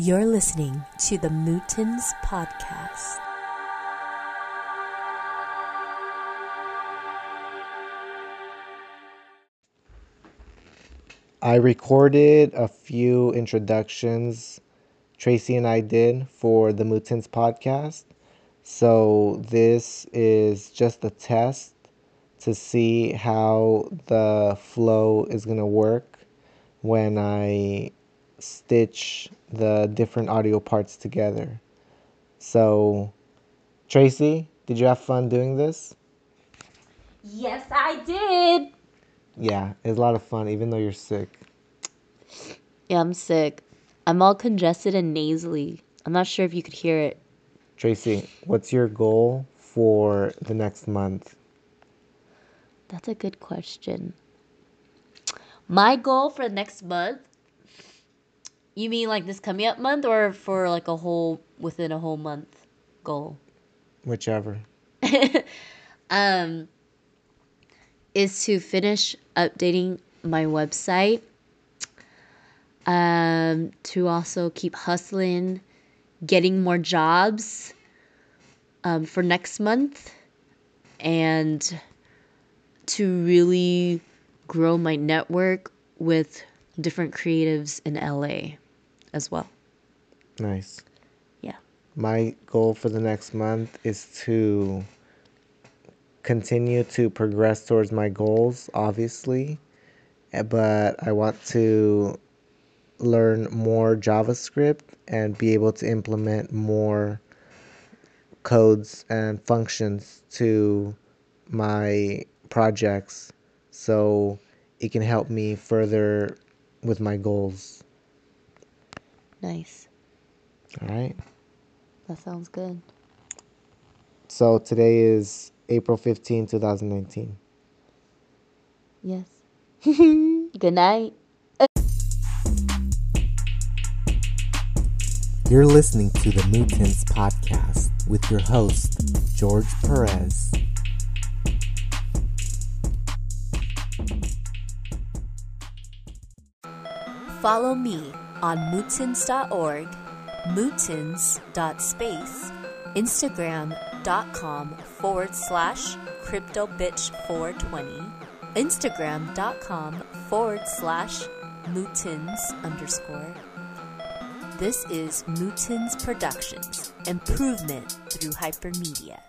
You're listening to the Mootens Podcast. I recorded a few introductions Tracy and I did for the Mootens podcast. So this is just a test to see how the flow is going to work when I stitch the different audio parts together. So, Tracy, did you have fun doing this? Yes, I did. Yeah, it's a lot of fun, even though you're sick. Yeah, I'm sick. I'm all congested and nasally. I'm not sure if you could hear it. Tracy, what's your goal for the next month? That's a good question. My goal for next month? You mean like this coming up month or for like a whole within a whole month goal? Whichever. um is to finish updating my website. Um to also keep hustling, getting more jobs um, for next month and to really grow my network with different creatives in LA as well. Nice. Yeah. My goal for the next month is to continue to progress towards my goals, obviously, eh, but I want to learn more JavaScript and be able to implement more codes and functions to my projects so it can help me further with my goals. Nice. All right. That sounds good. So today is April 15, 2019. Yes. good night. You're listening to the Mootens podcast with your host, George Perez. Follow me on mootens.org, mootens.space, instagram.com forward slash cryptobitch420, instagram.com forward slash mootens underscore. This is Mootens Productions, improvement through hypermedia.